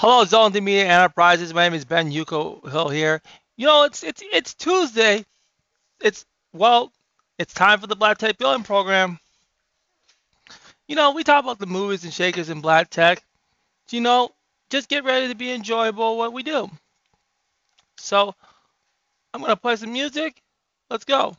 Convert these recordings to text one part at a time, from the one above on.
Hello, Zone Media Enterprises. My name is Ben Yuko Hill here. You know, it's it's it's Tuesday. It's well, it's time for the Black Tech Building Program. You know, we talk about the movies and shakers in Black Tech. You know, just get ready to be enjoyable what we do. So, I'm gonna play some music. Let's go.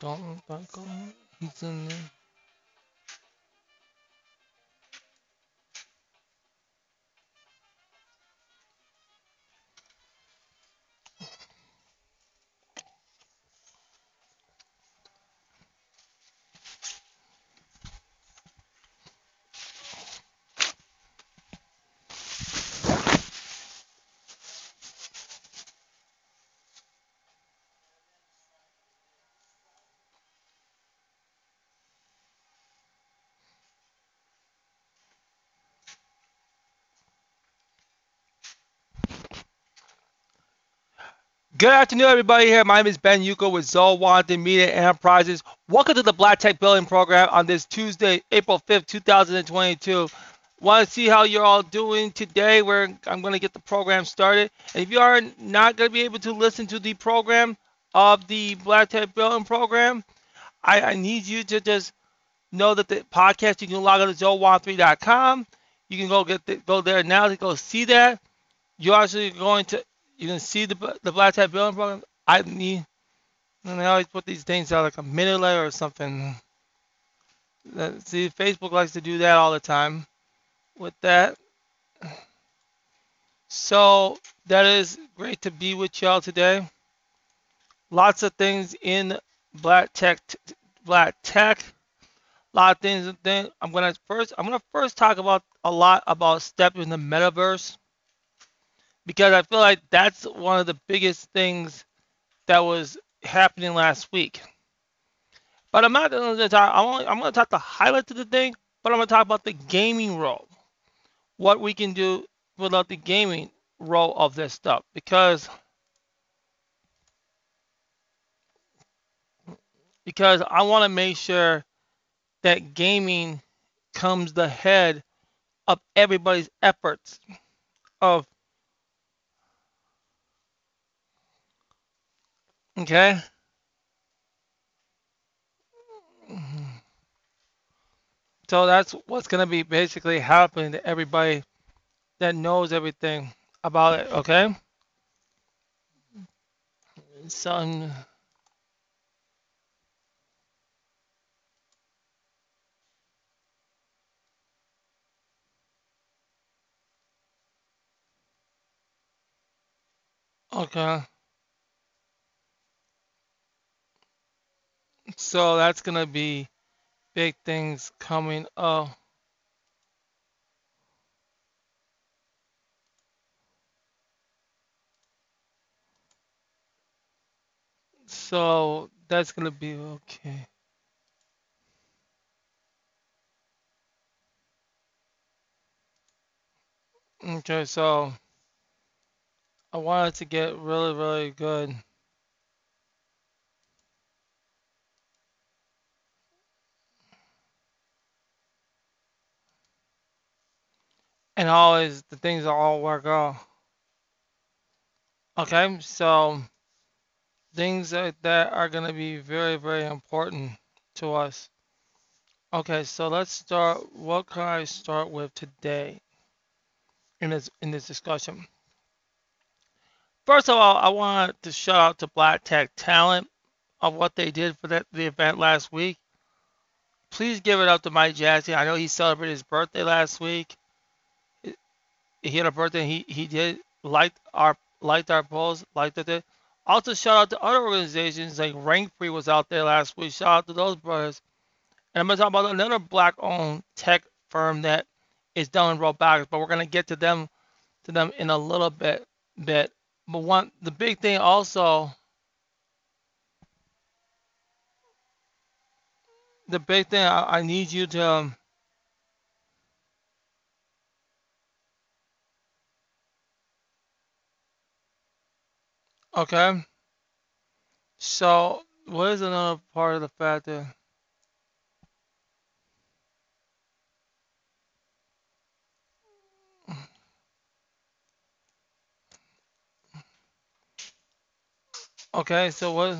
Don't buckle. He's in there. Good afternoon, everybody. Here, my name is Ben Yuko with Zolwanton Media Enterprises. Welcome to the Black Tech Building Program on this Tuesday, April 5th, 2022. Want to see how you're all doing today? Where I'm going to get the program started. And if you are not going to be able to listen to the program of the Black Tech Building Program, I, I need you to just know that the podcast you can log on to zolwan3.com. You can go get the, go there now to go see that. You're also going to you can see the the Black Tech building Program. I need, and they always put these things out like a minute later or something. See, Facebook likes to do that all the time with that. So that is great to be with y'all today. Lots of things in Black Tech, Black Tech. A lot of things. I'm gonna first. I'm gonna first talk about a lot about step in the metaverse because I feel like that's one of the biggest things that was happening last week. But I'm not going to talk. I'm, going to talk the highlights of the thing, but I'm going to talk about the gaming role, what we can do without the gaming role of this stuff, because because I want to make sure that gaming comes the head of everybody's efforts of Okay. So that's what's going to be basically happening to everybody that knows everything about it, okay? So, okay. So that's going to be big things coming up. So that's going to be okay. Okay, so I wanted to get really, really good. And always the things all work out. Okay, so things like that are going to be very, very important to us. Okay, so let's start. What can I start with today in this in this discussion? First of all, I want to shout out to Black Tech Talent of what they did for that the event last week. Please give it up to Mike Jassy. I know he celebrated his birthday last week. He had a birthday. He he did like our liked our post, liked it. Also shout out to other organizations like Rank Free was out there last week. Shout out to those brothers. And I'm gonna talk about another black-owned tech firm that is done in robotics, but we're gonna get to them to them in a little bit bit. But one the big thing also the big thing I, I need you to um, okay. So what is another part of the factor? Okay, so what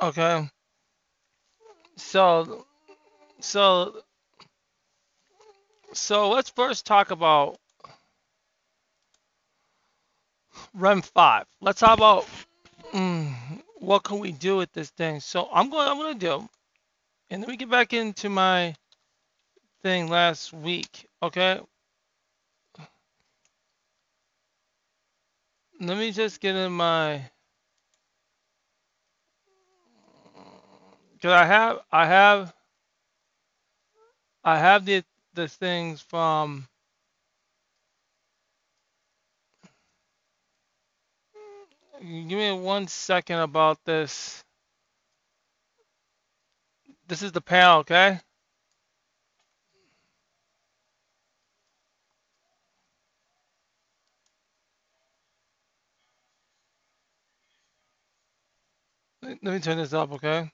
okay. So so so let's first talk about REM 5. Let's talk about mm, what can we do with this thing. So I'm going I'm gonna do and then we get back into my thing last week. Okay, let me just get in my because I have I have I have the the things from give me one second about this. This is the panel, okay? Let me turn this up, okay?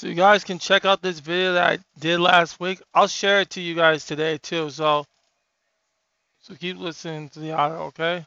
So you guys can check out this video that I did last week. I'll share it to you guys today too. So so keep listening to the audio, okay?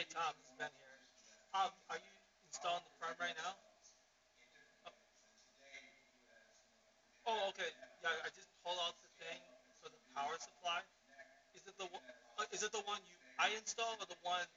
Hey Tom, is Ben here. Um, are you installing the firm right now? Oh, okay. Yeah, I just pulled out the thing for the power supply. Is it the? Uh, is it the one you I installed, or the one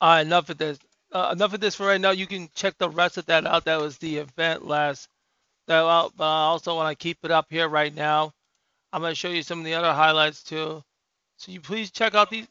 All right, enough of this. Uh, enough of this for right now. You can check the rest of that out. That was the event last. That out, but I also want to keep it up here right now. I'm going to show you some of the other highlights too. So you please check out these.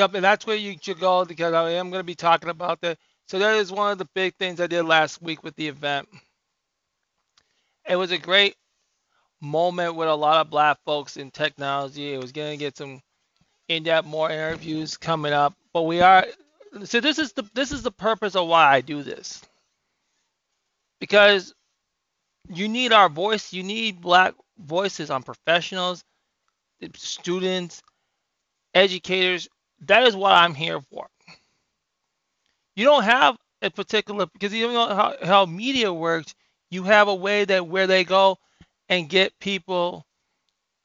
Yep, and that's where you should go because I am going to be talking about that. So that is one of the big things I did last week with the event. It was a great moment with a lot of black folks in technology. It was going to get some in-depth more interviews coming up, but we are. So this is the this is the purpose of why I do this because you need our voice. You need black voices on professionals, students, educators. That is what I'm here for. You don't have a particular because you know how, how media works. You have a way that where they go and get people.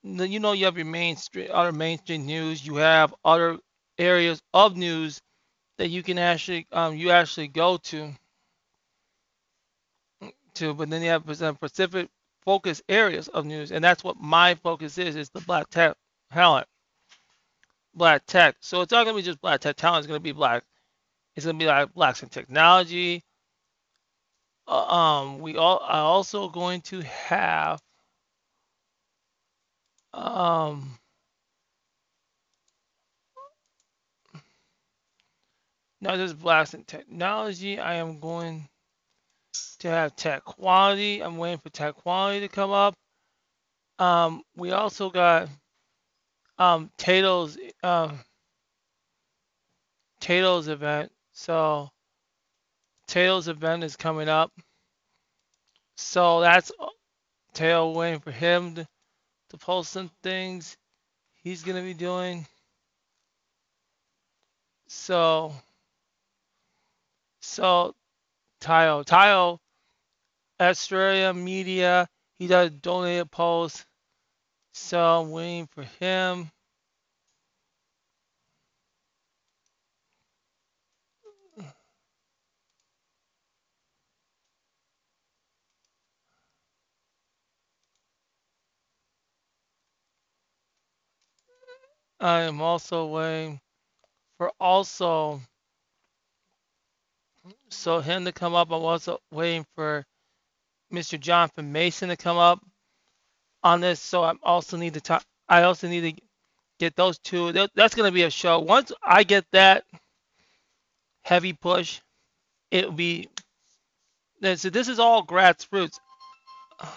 You know, you have your mainstream, other mainstream news. You have other areas of news that you can actually, um, you actually go to, to. But then you have some specific focus areas of news, and that's what my focus is: is the black talent, black tech. So it's not gonna be just black tech talent. It's gonna be black. It's gonna be like blacks in technology. Uh, um, we all are also going to have um not just blacks in technology. I am going to have tech quality. I'm waiting for tech quality to come up. Um, we also got um Tato's um Tato's event. So Tato's event is coming up. So that's Tato waiting for him to, to post some things he's gonna be doing. So so Tayo Tayo Australia Media he does donate posts. So I'm waiting for him. I am also waiting for also so him to come up. I'm also waiting for Mr. Jonathan Mason to come up on this. So I also need to talk. I also need to get those two. That's going to be a show. Once I get that heavy push, it'll be. So this is all grassroots.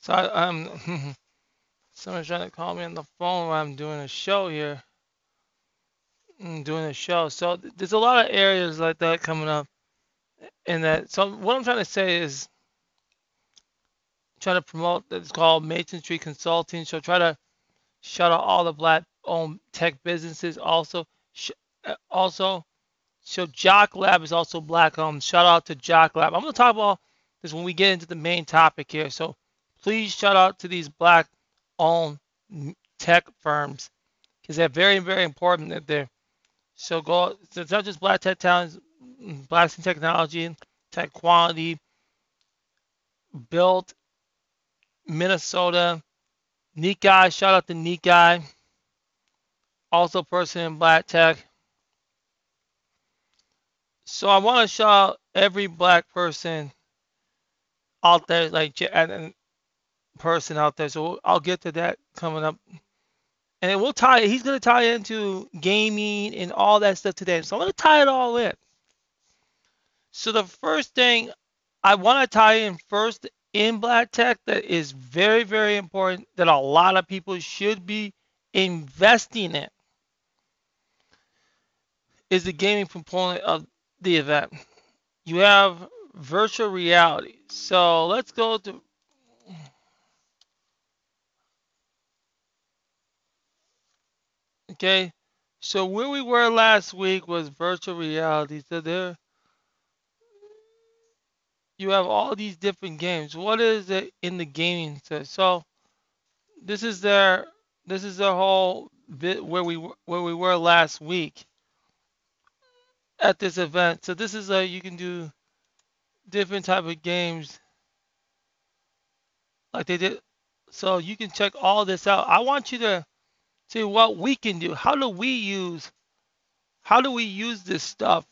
So I, I'm. Someone's trying to call me on the phone while I'm doing a show here. I'm doing a show. So there's a lot of areas like that coming up. In that, so what I'm trying to say is trying to promote it's called Mason Street Consulting. So try to shout out all the black owned tech businesses. Also, uh, also, so Jock Lab is also black owned. Shout out to Jock Lab. I'm gonna talk about this when we get into the main topic here. So please shout out to these black owned tech firms because they're very, very important that they're so go so it's not just black tech blacks in technology, tech quality, built Minnesota, neat guy, shout out to neat guy, also person in black tech. So I want to shout out every black person out there, like and person out there. So I'll get to that coming up. And we'll tie, he's going to tie into gaming and all that stuff today. So I'm going to tie it all in. So the first thing I want to tie in first in Black Tech that is very, very important that a lot of people should be investing in is the gaming component of the event. You have virtual reality. So let's go to Okay, so where we were last week was virtual reality. So there, you have all these different games. What is it in the gaming? So this is their this is their whole bit where we where we were last week at this event. So this is a you can do different type of games like they did. So you can check all this out. I want you to see what we can do. How do we use how do we use this stuff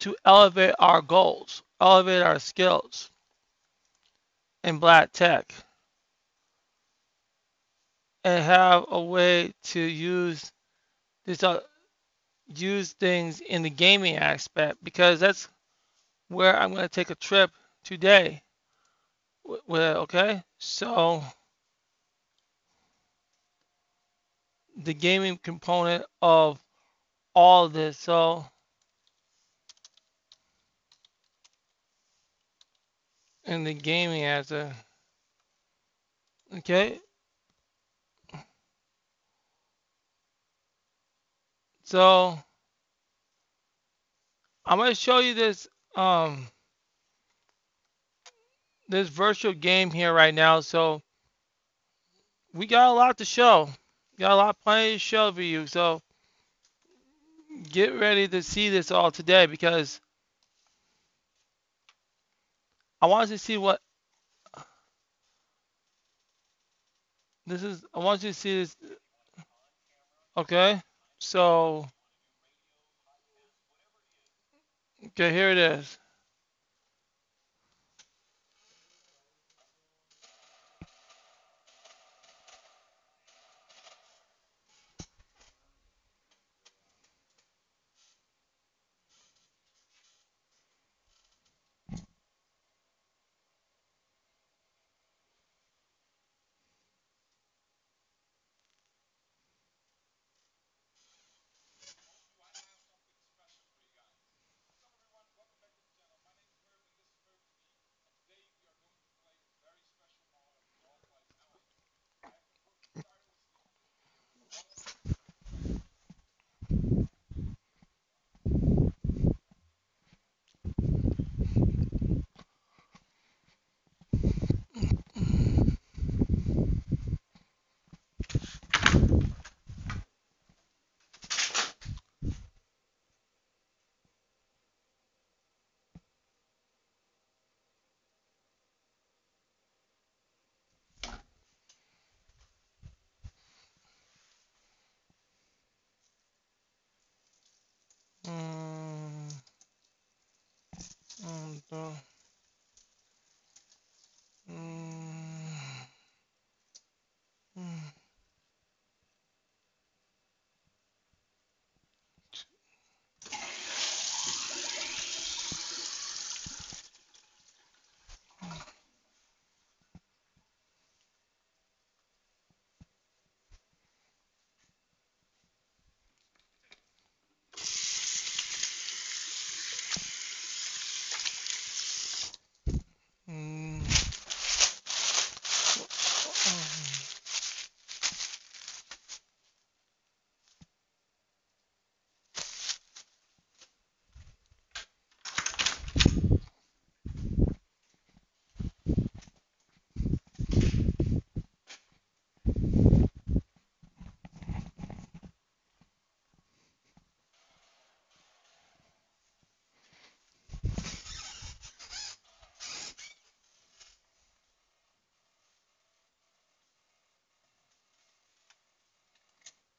to elevate our goals, elevate our skills in black tech? And have a way to use this uh, use things in the gaming aspect because that's where I'm going to take a trip today. With, okay, so the gaming component of all of this. So and the gaming as a okay. So I'm going to show you this um this virtual game here right now. So we got a lot to show. Got a lot, plenty to show for you. So get ready to see this all today because I want you to see what this is. I want you to see this. Okay, so okay, here it is. Um,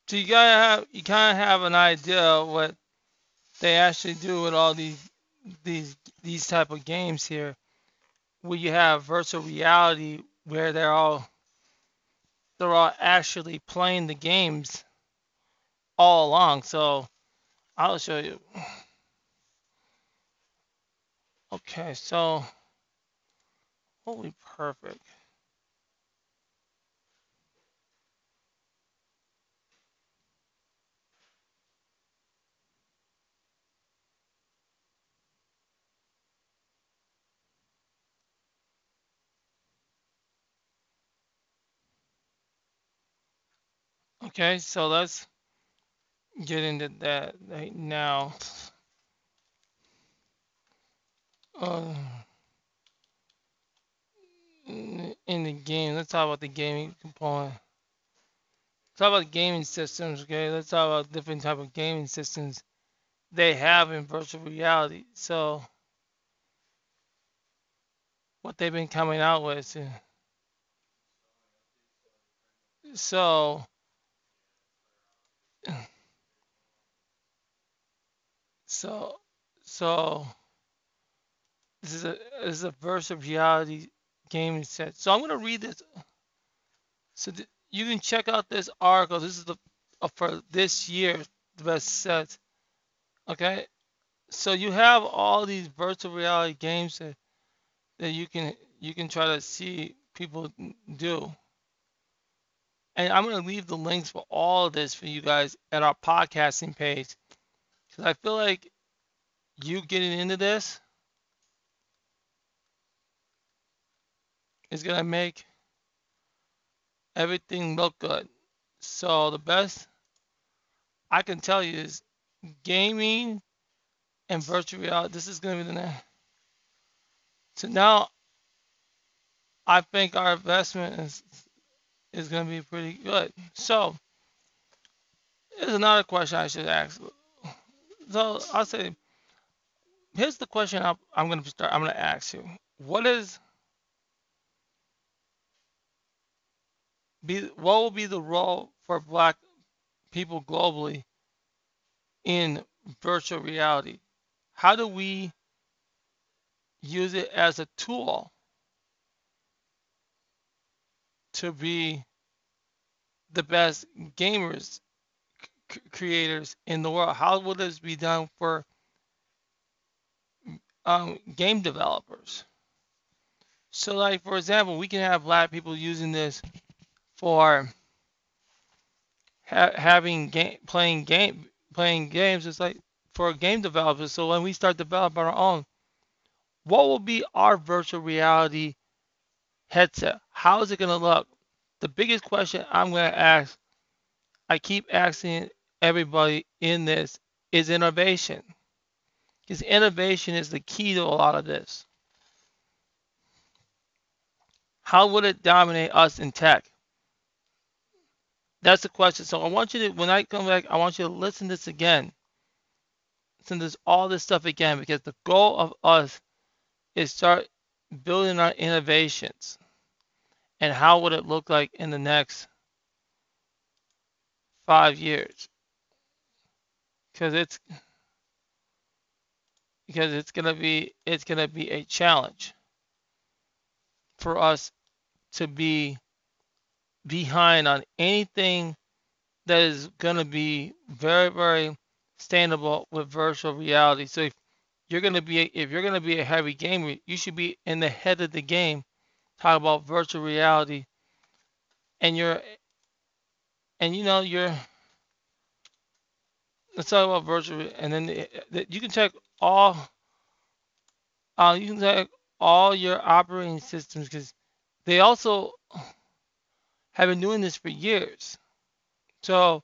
So you gotta have you kind of have an idea what they actually do with all these these these type of games here, where you have virtual reality, where they're all they're all actually playing the games all along. So I'll show you. Okay, so holy perfect. Okay, so let's get into that right now. Uh, in the game, let's talk about the gaming component. Talk about gaming systems, okay? Let's talk about different type of gaming systems they have in virtual reality. So what they've been coming out with. So so so this is a this is a virtual reality gaming set. So I'm gonna read this. So th- you can check out this article. This is the uh, for this year the best set. Okay. So you have all these virtual reality games that, that you can you can try to see people do. And I'm gonna leave the links for all of this for you guys at our podcasting page. Because I feel like you getting into this is gonna make everything look good. So the best I can tell you is gaming and virtual reality. This is gonna be the next. So now I think our investment is is gonna be pretty good. So here's another question I should ask. So I'll say here's the question I'm, I'm gonna start. I'm gonna ask you. What is be what will be the role for Black people globally in virtual reality? How do we use it as a tool to be the best gamers creators in the world? How will this be done for um, game developers? So, like for example, we can have black people using this for ha- having game playing game playing games. It's like for game developers. So when we start developing our own, what will be our virtual reality headset? How is it going to look? The biggest question I'm going to ask, I keep asking everybody in this, is innovation. Because innovation is the key to a lot of this. How would it dominate us in tech? That's the question. So I want you to, when I come back, I want you to listen to this again. Listen to this, all this stuff again, because the goal of us is start building our innovations. And how would it look like in the next five years? Because it's because it's gonna be it's gonna be a challenge for us to be behind on anything that is gonna be very very sustainable with virtual reality. So if you're gonna be if you're gonna be a heavy gamer, you should be in the head of the game. Talk about virtual reality, and you're and you know you're. Let's talk about virtual, and then eh, eh, the, the, you can check all. Uh, you can check all your operating systems because they also have been doing this for years. So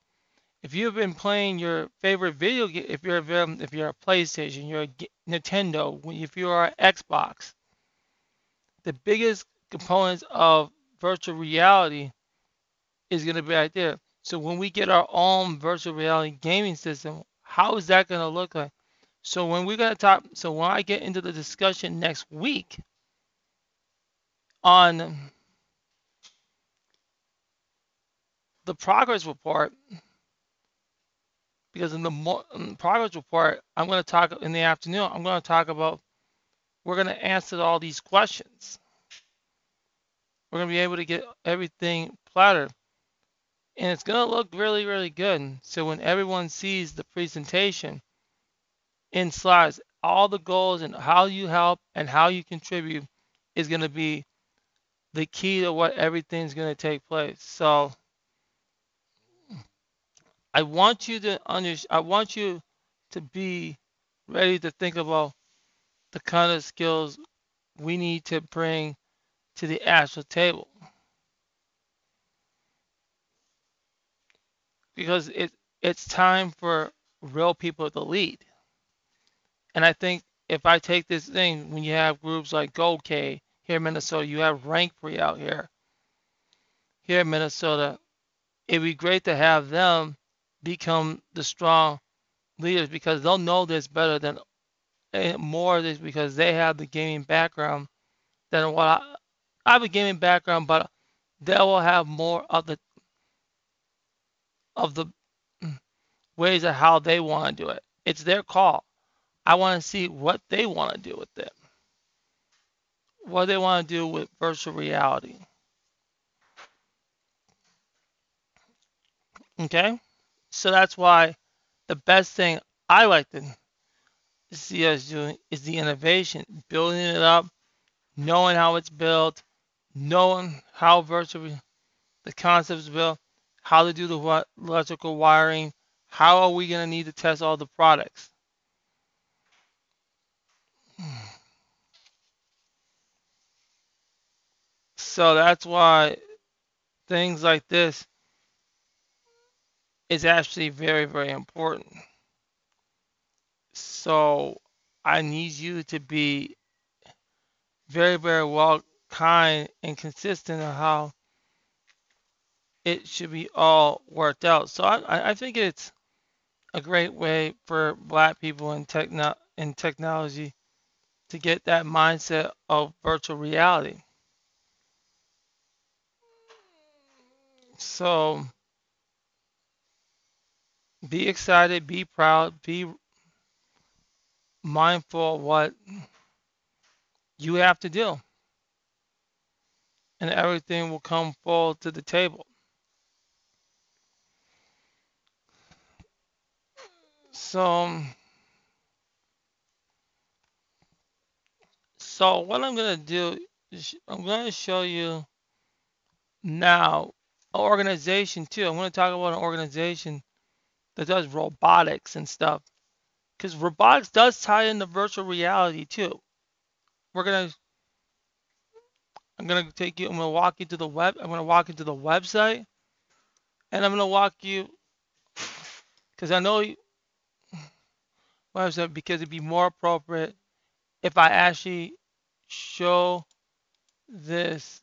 if you've been playing your favorite video game, if you're a, if you're a PlayStation, you're a Nintendo, if you're an Xbox, the biggest components of virtual reality is going to be right there. So when we get our own virtual reality gaming system, how is that going to look like? So when we're going to talk, so when I get into the discussion next week on the progress report, because in the, progress report, I'm going to talk in the afternoon, I'm going to talk about, we're going to answer all these questions. We're going to be able to get everything plattered. And it's going to look really, really good. So when everyone sees the presentation in slides, all the goals and how you help and how you contribute is going to be the key to what everything's going to take place. So I want you to understand, I want you to be ready to think about the kind of skills we need to bring to the actual table. Because it it's time for real people to lead. And I think if I take this thing, when you have groups like Gold K here in Minnesota, you have Rank Free out here. Here in Minnesota, it'd be great to have them become the strong leaders because they'll know this better than eh, more of this because they have the gaming background than what I, I have a gaming background, but they will have more of the of the mm, ways of how they want to do it. It's their call. I want to see what they want to do with it. What they want to do with virtual reality. Okay? So that's why the best thing I like to see us doing is the innovation, building it up, knowing how it's built, knowing how virtual the concepts built, how to do the electrical wiring, how are we going to need to test all the products. So that's why things like this is actually very, very important. So I need you to be very, very well kind and consistent on how it should be all worked out. So I, I think it's a great way for black people in techno in technology to get that mindset of virtual reality. So be excited, be proud, be mindful of what you have to do. And everything will come full to the table. So, so what I'm going to do is I'm going to show you now an organization too. I'm going to talk about an organization that does robotics and stuff. Because robotics does tie into virtual reality too. We're gonna I'm gonna take you, I'm gonna walk you to the web, I'm gonna walk into the website and I'm gonna walk you because I know you, website because it'd be more appropriate if I actually show this.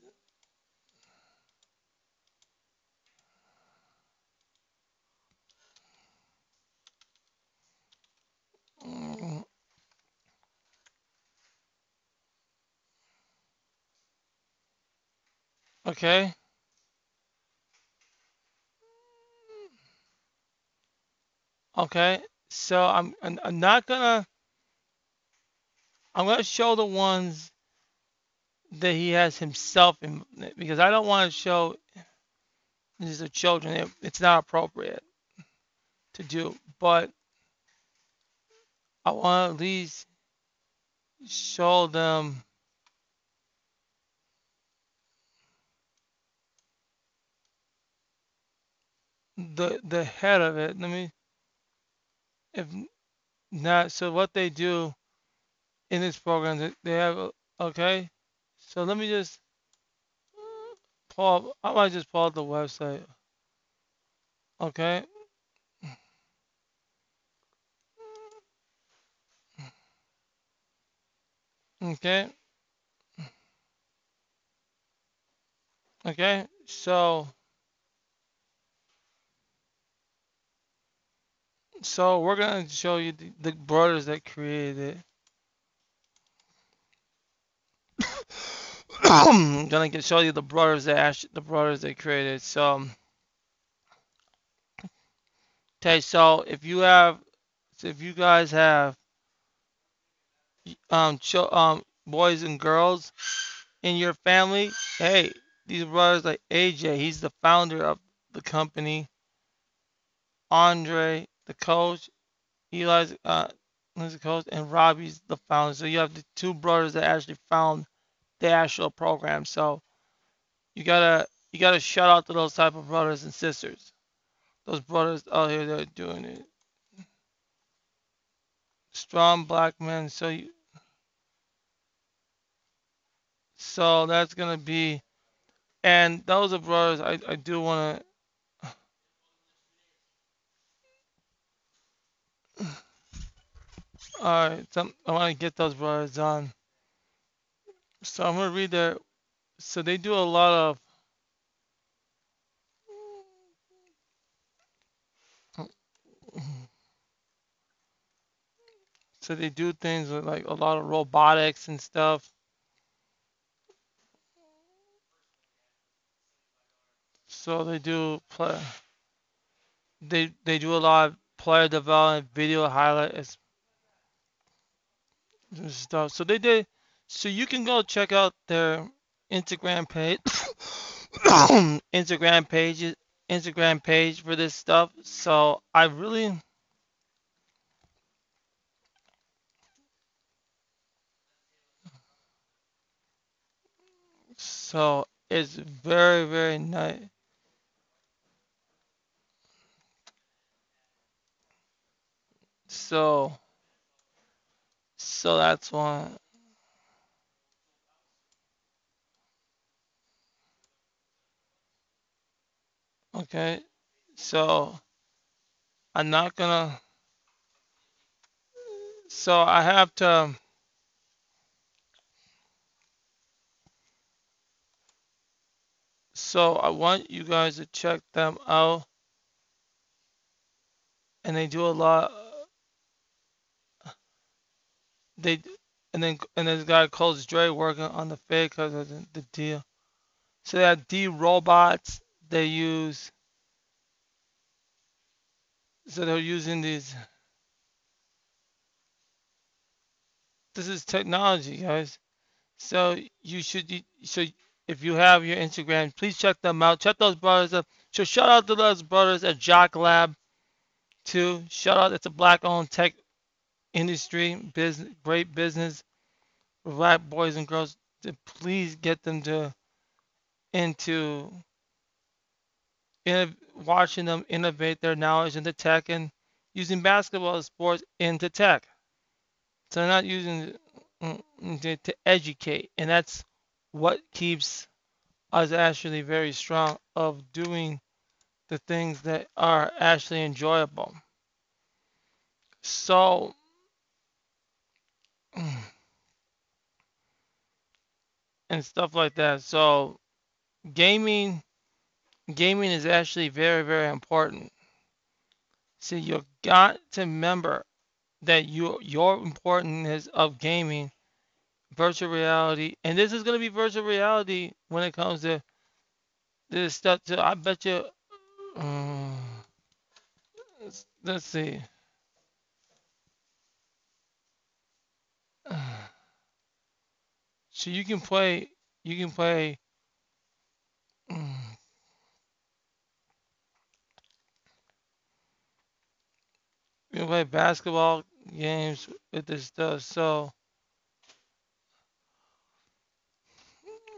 Okay. Okay. So I'm I'm, not gonna I'm gonna show the ones that he has himself in because I don't want to show these are children. It, it's not appropriate to do, but I want at least show them the the head of it. Let me if not so what they do in this program they have okay. So let me just pull up, I might just pull up the website. Okay. Okay. Okay. So so we're gonna show you the, the brothers that created it. I'm gonna get, show you the brothers that actually, the brothers that created. So okay, so if you have, if you guys have um um boys and girls in your family, hey, these brothers like AJ, he's the founder of the company. Andre, the coach, Eli's uh the coach, and Robbie's the founder. So you have the two brothers that actually found the actual program. So you gotta you gotta shout out to those type of brothers and sisters. Those brothers out here that are doing it. Strong black men. So you so that's gonna be and those are brothers I, I do wanna alright, so I wanna get those brothers on. So I'm gonna read their so they do a lot of so they do things with like a lot of robotics and stuff. So they do play they they do a lot of player development, video highlights stuff. So they did so you can go check out their Instagram page Instagram pages Instagram page for this stuff. So I really so it's very very nice. So so that's one. Okay. So I'm not gonna so I have to so I want you guys to check them out and they do a lot they and then and this guy calls Dre working on the fake because of the, the deal. So they have D robots they use so they're using these this is technology guys. So you should so if you have your Instagram, please check them out. Check those brothers out. So shout out to those brothers at Jock Lab too. Shout out it's a black owned tech industry business great business black boys and girls to please get them to into innov- watching them innovate their knowledge into tech and using basketball as sports into tech. So not using mm, to, to educate, and that's what keeps us actually very strong of doing the things that are actually enjoyable. So and stuff like that. So gaming gaming is actually very very important. So you've got to remember that you your importance of gaming, virtual reality, and this is gonna be virtual reality when it comes to this stuff. Too. I bet you. mm, let's, let's see. So you can play, you can play, you can play basketball games with this stuff. So,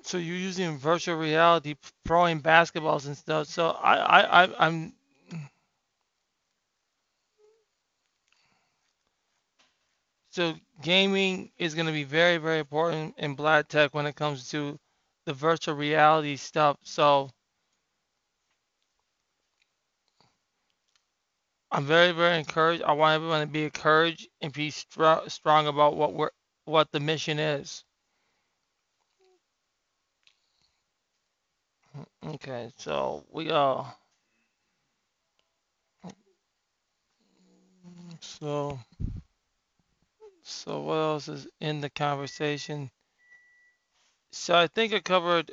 so you're using virtual reality, throwing basketballs and stuff. So I, I, I I'm So gaming is going to be very, very important in Black Tech when it comes to the virtual reality stuff. So I'm very, very encouraged. I want everyone to be encouraged and be str- strong about what we're, what the mission is. Okay, so we go. So, so what else is in the conversation? So I think I covered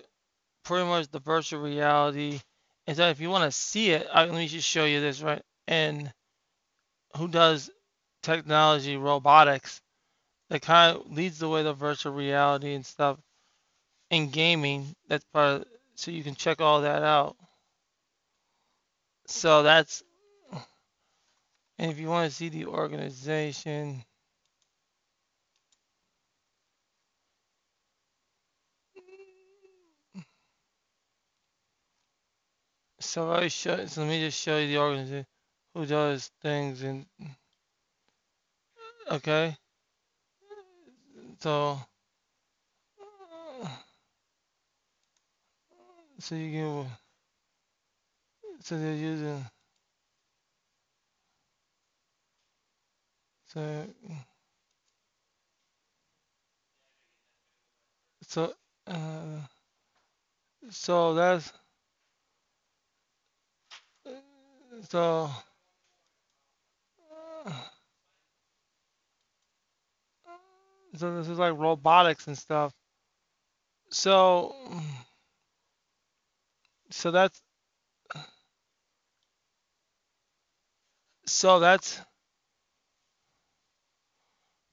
pretty much the virtual reality. And so if you want to see it, I, let me just show you this, right? And who does technology, robotics, that kind of leads the way to virtual reality and stuff in gaming. That's part of, so you can check all that out. So that's, and if you want to see the organization, so show, let me just show you the organization who does things and okay. So, so you can, so they're using, so, so, uh, so that's, so, so this is like robotics and stuff. So, so that's, so that's,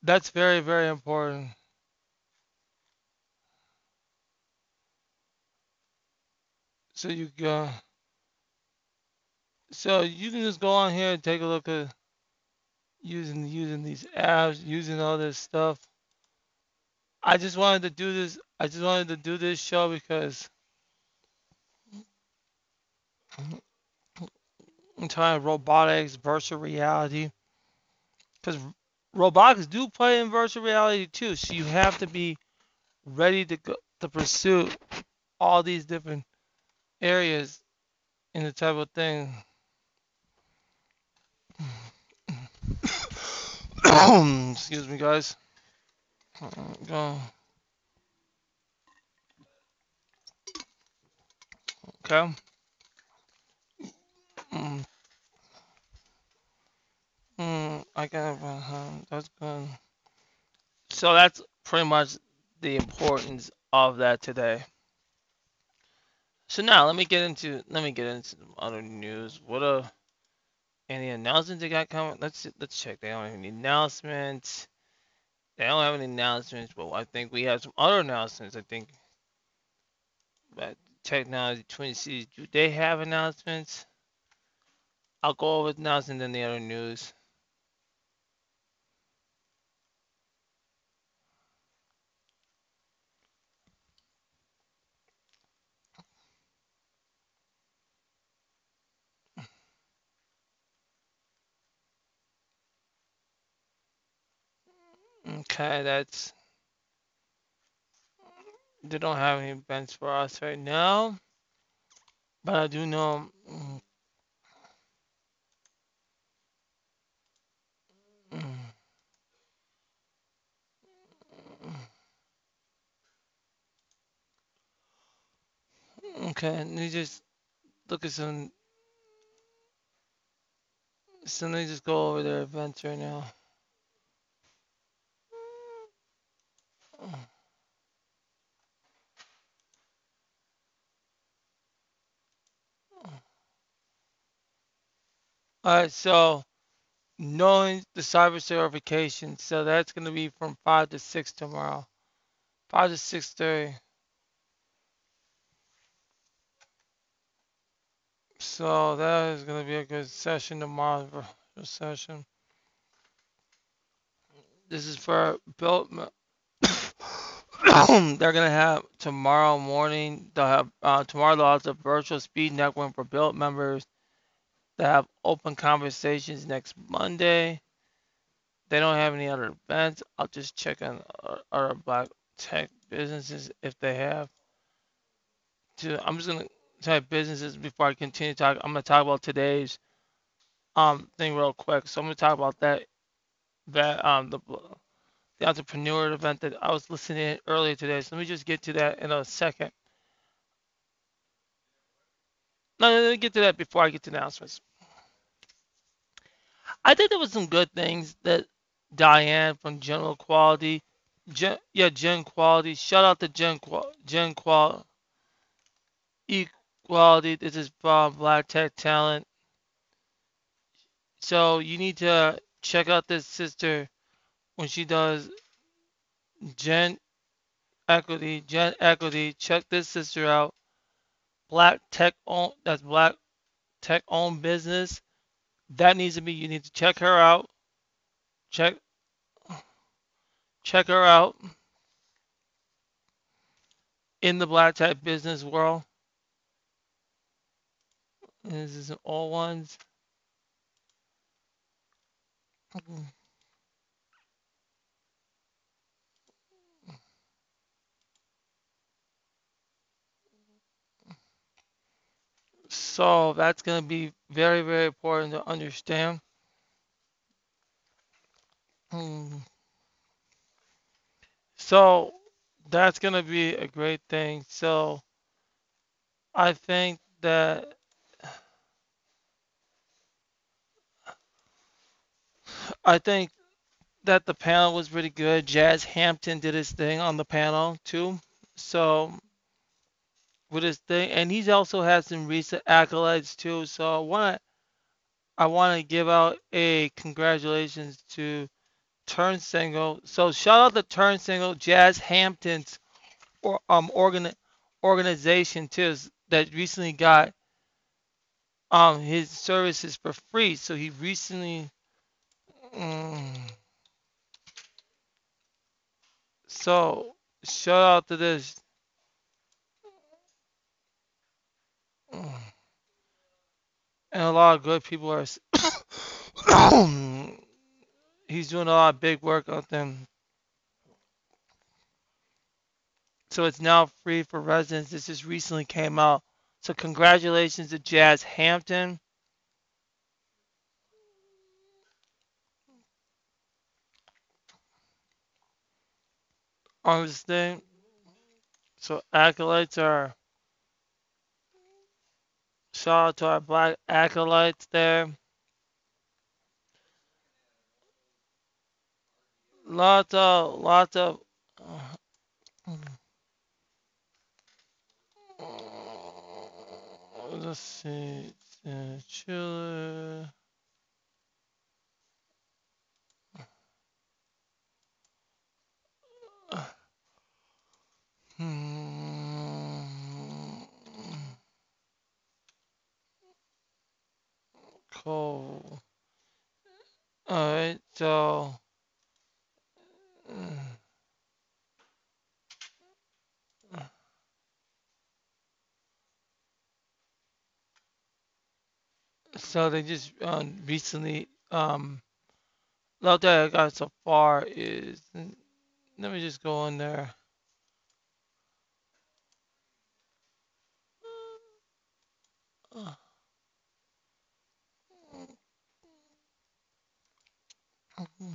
that's very, very important. So you go, so you can just go on here and take a look at using using these apps, using all this stuff. I just wanted to do this. I just wanted to do this show because I'm talking robotics, virtual reality, because robotics do play in virtual reality too. So you have to be ready to go to pursue all these different areas in the type of thing. Excuse me, guys. Go. Okay. Mm, mm, I got uh, that's good. So that's pretty much the importance of that today. So now let me get into let me get into some other news. What a any announcements they got coming? Let's let's check. They don't have any announcements. They don't have any announcements, but I think we have some other announcements. I think but Technology Twin Cities, do they have announcements? I'll go over announcements and the other news. Okay, that's they don't have any events for us right now, but I do know. mm, Okay, let me just look at some. So let me just go over their events right now. All right, so knowing the cyber certification, so that's going to be from five to six tomorrow. 5 to 6.30. So that is going to be a good session tomorrow. Session. This is for built. they're gonna have tomorrow morning. They'll have uh, tomorrow. They'll have a virtual speed network for built members. They have open conversations next Monday. They don't have any other events. I'll just check on other black tech businesses if they have. To I'm just gonna type businesses before I continue talk. I'm gonna talk about today's um thing real quick. So I'm gonna talk about that that um the the entrepreneur event that I was listening to earlier today. So let me just get to that in a second. No, let me get to that before I get to announcements. I think there was some good things that Diane from General Quality, Gen, yeah, Gen Quality. Shout out to Gen Gen Qual Equality. This is from Black Tech Talent. So you need to check out this sister when she does Gen Equity, Gen Equity. Check this sister out. Black tech own that's black tech owned business. That needs to be you need to check her out. Check check her out in the black tech business world. This is all ones. So that's going to be very, very important to understand. Hmm. So that's going to be a great thing. So I think that I think that the panel was pretty good. Jazz Hampton did his thing on the panel too. So with his thing, and he's also had some recent accolades too. So I want I want to give out a congratulations to TurnSignl. So shout out to TurnSignl, Jazz Hampton's or um organ organization too that recently got um his services for free. So he recently mm, so shout out to this and a lot of good people are. he's doing a lot of big work out them. So it's now free for residents. This just recently came out. So congratulations to Jazz Hampton. On this thing. So acolytes are Shout out to our black acolytes there. Lots of, lots of. Uh, let's see. Uh, Chile. Hmm. Cool. Alright, so. So they just um, recently, um, not that I got so far is, let me just go in there. Mm-hmm.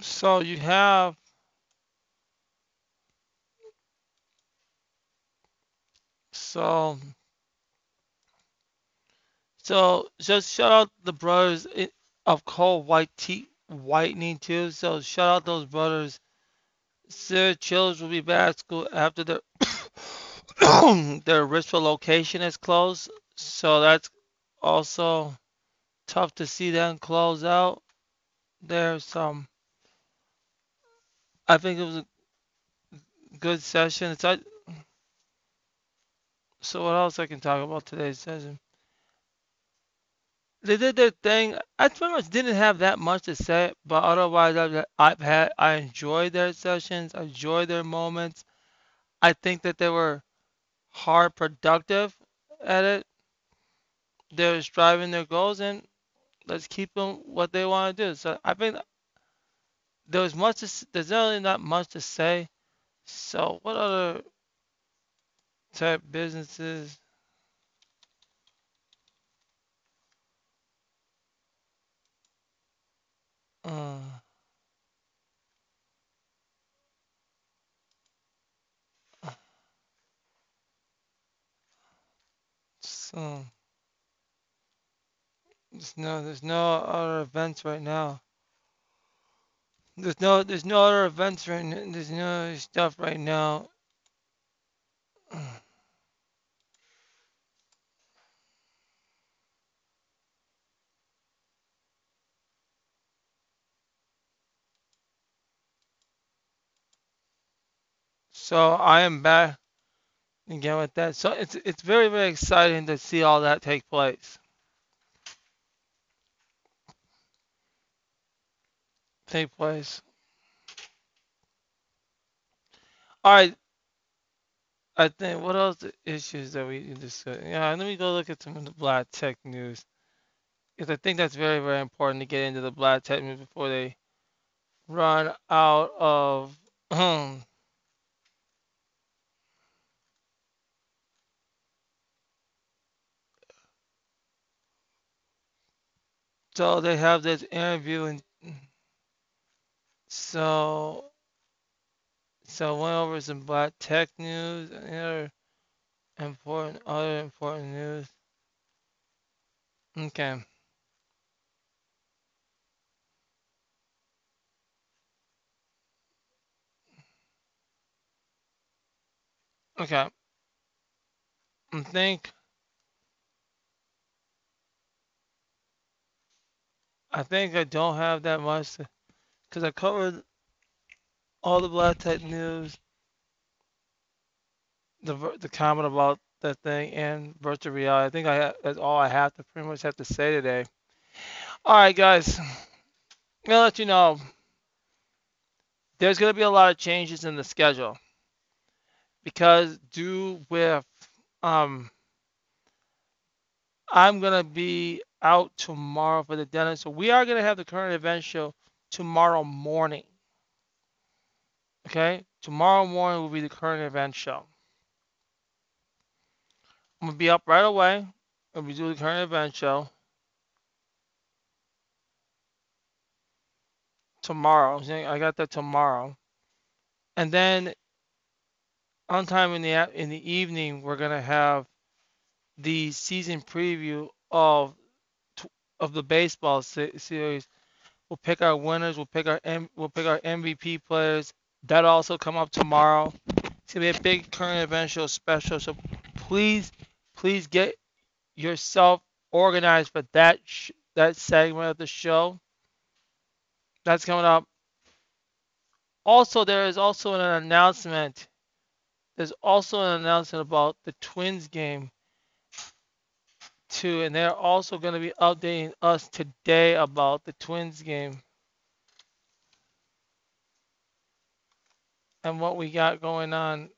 So you have so so just shout out the brothers eh, of Cold White Teeth Whitening too. So shout out those brothers Sir Chills will be back at school after the their Richville location is closed, so that's also tough to see them close out. There's some, I think it was a good session. It's, I, so what else I can talk about today's session? They did their thing. I pretty much didn't have that much to say, but otherwise I've, I've had I enjoyed their sessions. I enjoyed their moments. I think that they were hard productive at it. They're striving their goals and let's keep them what they want to do. So I think there was much to, there's really not much to say. So what other type businesses? Uh, so there's no there's no other events right now. There's no there's no other events right now. There's no stuff right now. So I am back again with that. So it's it's very very exciting to see all that take place. Take place. All right. I think what else the issues that we discussed? Yeah, let me go look at some of the Black Tech news because I think that's very very important to get into the Black Tech news before they run out of. so they have this interview and so so went over some Black Tech news and other important other important news. Okay. Okay. I think I think I don't have that much because I covered all the Black Tech news, the the comment about that thing, and virtual reality. I think I ha- that's all I have to pretty much have to say today. All right, guys. I'm gonna let you know there's gonna be a lot of changes in the schedule because due with um I'm gonna be out tomorrow for the dentist, so we are gonna have the current event show tomorrow morning. Okay, tomorrow morning will be the current event show. I'm gonna be up right away. and we do the current event show tomorrow. I got that tomorrow, and then on time in the in the evening we're gonna have the season preview of of the baseball se- series. We'll pick our winners. We'll pick our we'll pick our MVP players. That also come up tomorrow. It's gonna be a big current event show special. So please, please get yourself organized for that sh- that segment of the show. That's coming up. Also, there is also an announcement. There's also an announcement about the Twins game too, and they're also going to be updating us today about the Twins game and what we got going on.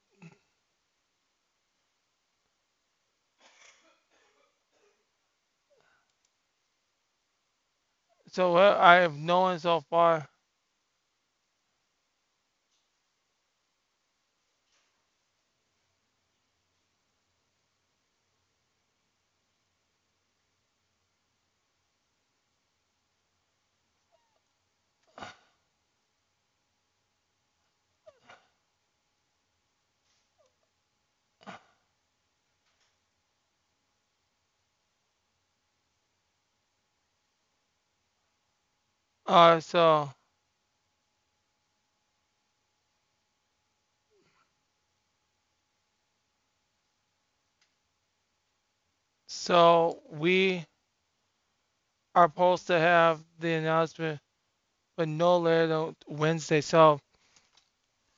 So what I have known so far. Uh, so So we are supposed to have the announcement, but no later than Wednesday. So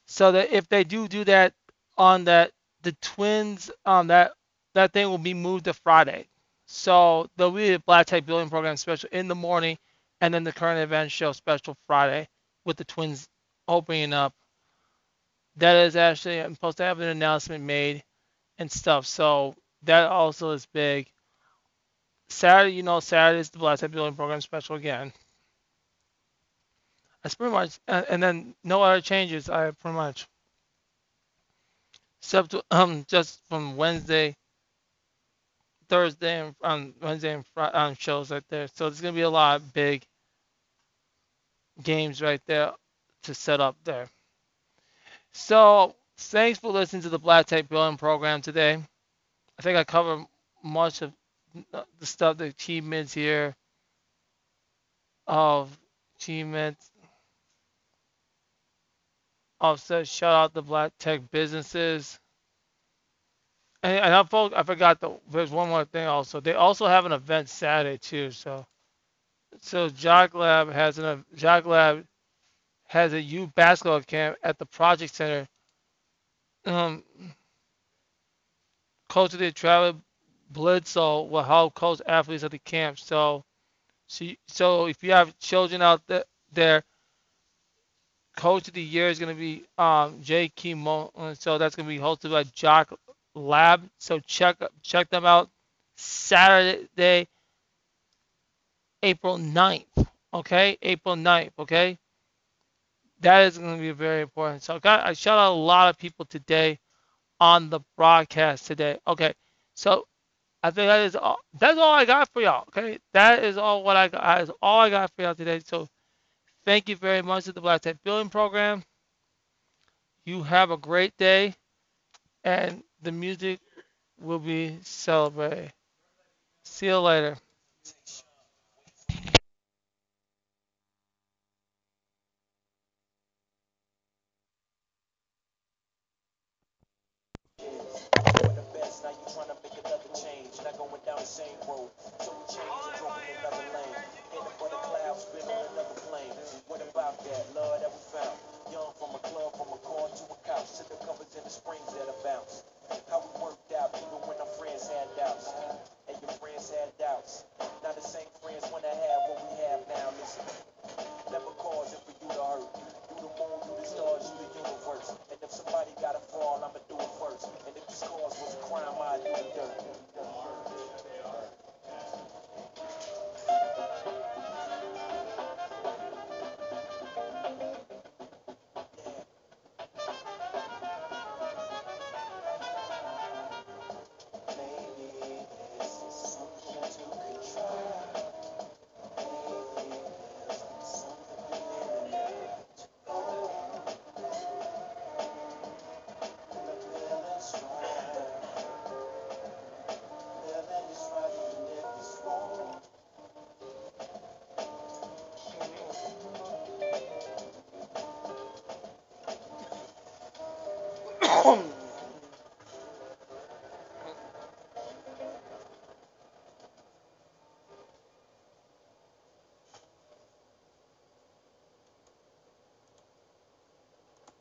so that if they do do that on that the twins um that that thing will be moved to Friday. So there'll be a Black Tech Building Program special in the morning, and then the current event show special Friday with the twins opening up. That is actually I'm supposed to have an announcement made and stuff. So that also is big. Saturday, you know, Saturday is the Tech Building Program special again. That's pretty much, and, and then no other changes. I pretty much, except to, um just from Wednesday, Thursday, and um Wednesday and Friday um, shows right there. So there's gonna be a lot big games right there to set up there. So thanks for listening to the Black Tech Building Program today. I think I covered much of the stuff, the achievements here of achievements. Also, shout out the Black Tech businesses. And, and I, I forgot the, there's one more thing also. They also have an event Saturday too. So, so Jock Lab has an a Jock Lab has a youth basketball camp at the Project Center. Um, the Travel Bledsoe will help coach athletes at the camp. So, so, so if you have children out there, coach of the year is going to be um, Jay Kimo. So that's going to be hosted by Jock Lab. So check check them out Saturday, April 9th. Okay, April 9th. Okay, that is going to be very important. So I got I shout out a lot of people today on the broadcast today. Okay, so I think that is all. That's all I got for y'all. Okay, that is all what I got. That is all I got for y'all today. So thank you very much to the Black Tech Building Program. You have a great day, and the music will be celebrated. See you later. that same road. Don't change, drove in another lane. in the on clouds, been on another plane. What about that love that we found? Young from a club, from a car to a couch, to the covers and the springs that are bounced. How we worked out, even when our friends had doubts. And your friends had doubts. Not the same friends when I have what we have now. Listen, never cause it for you to hurt. You the moon, you the stars, you the universe. And if somebody gotta fall, I'ma do it first. And if this cause was a crime, I'd do the dirt.